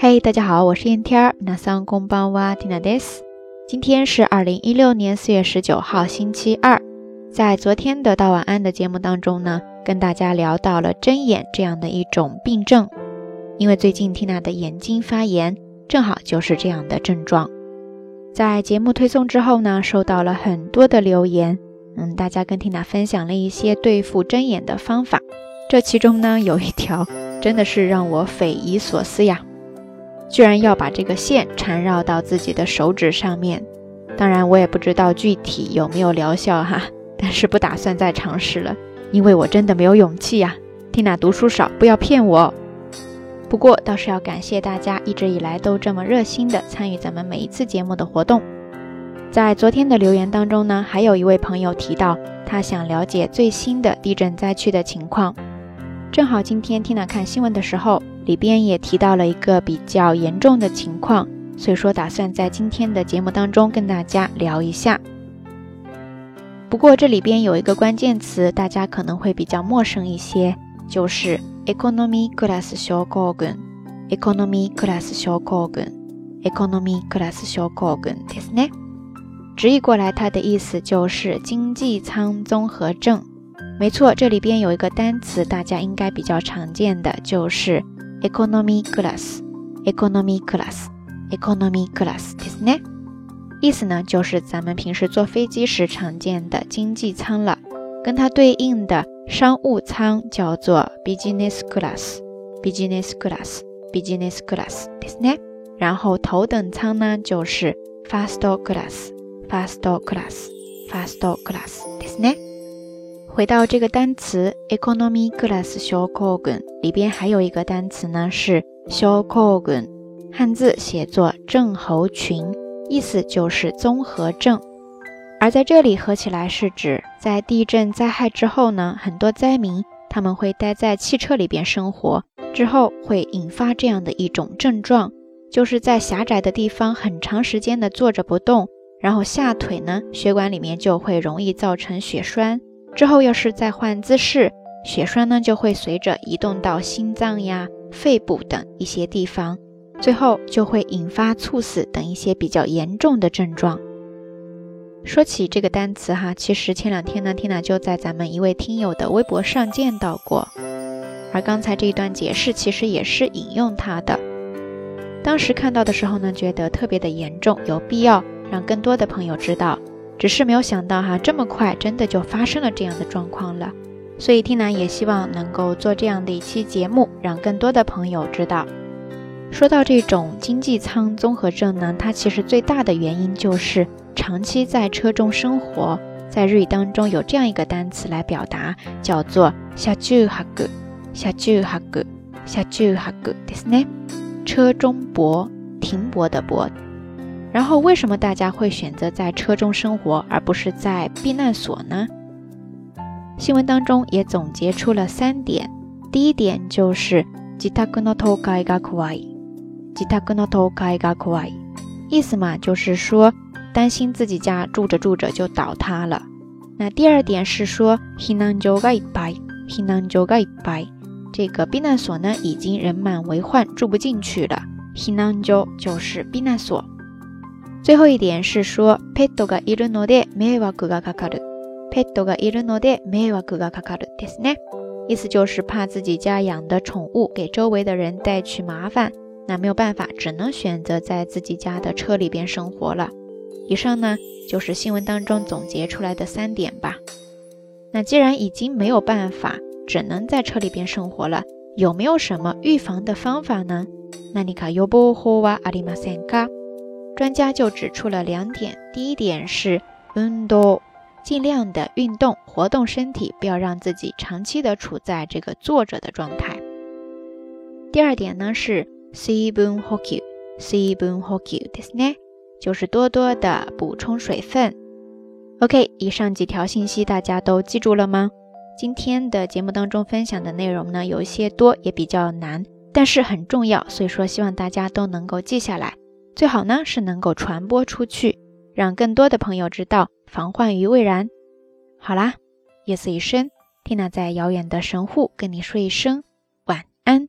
嘿，大家好，我是燕天儿。那桑公邦哇蒂娜德斯。今天是二零一六年四月十九号，星期二。在昨天的道晚安的节目当中呢，跟大家聊到了针眼这样的一种病症。因为最近缇娜的眼睛发炎，正好就是这样的症状。在节目推送之后呢，收到了很多的留言，嗯，大家跟缇娜分享了一些对付针眼的方法。这其中呢，有一条真的是让我匪夷所思呀。居然要把这个线缠绕到自己的手指上面，当然我也不知道具体有没有疗效哈，但是不打算再尝试了，因为我真的没有勇气呀。缇娜读书少，不要骗我。不过倒是要感谢大家一直以来都这么热心的参与咱们每一次节目的活动。在昨天的留言当中呢，还有一位朋友提到他想了解最新的地震灾区的情况，正好今天缇娜看新闻的时候。里边也提到了一个比较严重的情况，所以说打算在今天的节目当中跟大家聊一下。不过这里边有一个关键词，大家可能会比较陌生一些，就是 economy class 小高根，economy class 小高根，economy class 小高根，对是呢？直译过来，它的意思就是经济舱综合症。没错，这里边有一个单词，大家应该比较常见的就是。economy class，economy class，economy class，ですね。意思呢，就是咱们平时坐飞机时常见的经济舱了。跟它对应的商务舱叫做 business class，business class，business class，ですね。然后头等舱呢，就是 first class，first class，first class，ですね。 回到这个单词 economy class 小口根里边还有一个单词呢，是小口根，汉字写作症候群，意思就是综合症。而在这里合起来是指在地震灾害之后呢，很多灾民他们会待在汽车里边生活，之后会引发这样的一种症状，就是在狭窄的地方很长时间的坐着不动，然后下腿呢血管里面就会容易造成血栓。之后，要是再换姿势，血栓呢就会随着移动到心脏呀、肺部等一些地方，最后就会引发猝死等一些比较严重的症状。说起这个单词哈，其实前两天呢，Tina 就在咱们一位听友的微博上见到过，而刚才这一段解释其实也是引用他的。当时看到的时候呢，觉得特别的严重，有必要让更多的朋友知道。只是没有想到哈，这么快真的就发生了这样的状况了，所以听楠也希望能够做这样的一期节目，让更多的朋友知道。说到这种经济舱综合症呢，它其实最大的原因就是长期在车中生活，在日语当中有这样一个单词来表达，叫做“下住哈格”，下住哈格，下住哈格，ですね。车中泊，停泊的泊。 然后，为什么大家会选择在车中生活，而不是在避难所呢？新闻当中也总结出了三点。第一点就是自宅の倒壊が怖い，自宅の倒壊が怖い，意思嘛，就是说担心自己家住着住着就倒塌了。那第二点是说避難所がいっぱい，避難所がいっぱい，这个避难所呢已经人满为患，住不进去了。避難所就是避难所。 最后一点是说，pet がいるので迷惑がかかる。pet がいるので迷惑がかかるですね。意思就是怕自己家养的宠物给周围的人带去麻烦，那没有办法，只能选择在自己家的车里边生活了。以上呢就是新闻当中总结出来的三点吧。那既然已经没有办法，只能在车里边生活了，有没有什么预防的方法呢？那你か予防法はありませんか？ 专家就指出了两点，第一点是运动，尽量的运动活动身体，不要让自己长期的处在这个坐着的状态。第二点呢是水分補給，水分補給ですね，就是多多的补充水分。OK，以上几条信息大家都记住了吗？今天的节目当中分享的内容呢有一些多，也比较难，但是很重要，所以说希望大家都能够记下来。 最好呢是能够传播出去，让更多的朋友知道，防患于未然。好啦，夜色已深，蒂娜在遥远的神户跟你说一声晚安。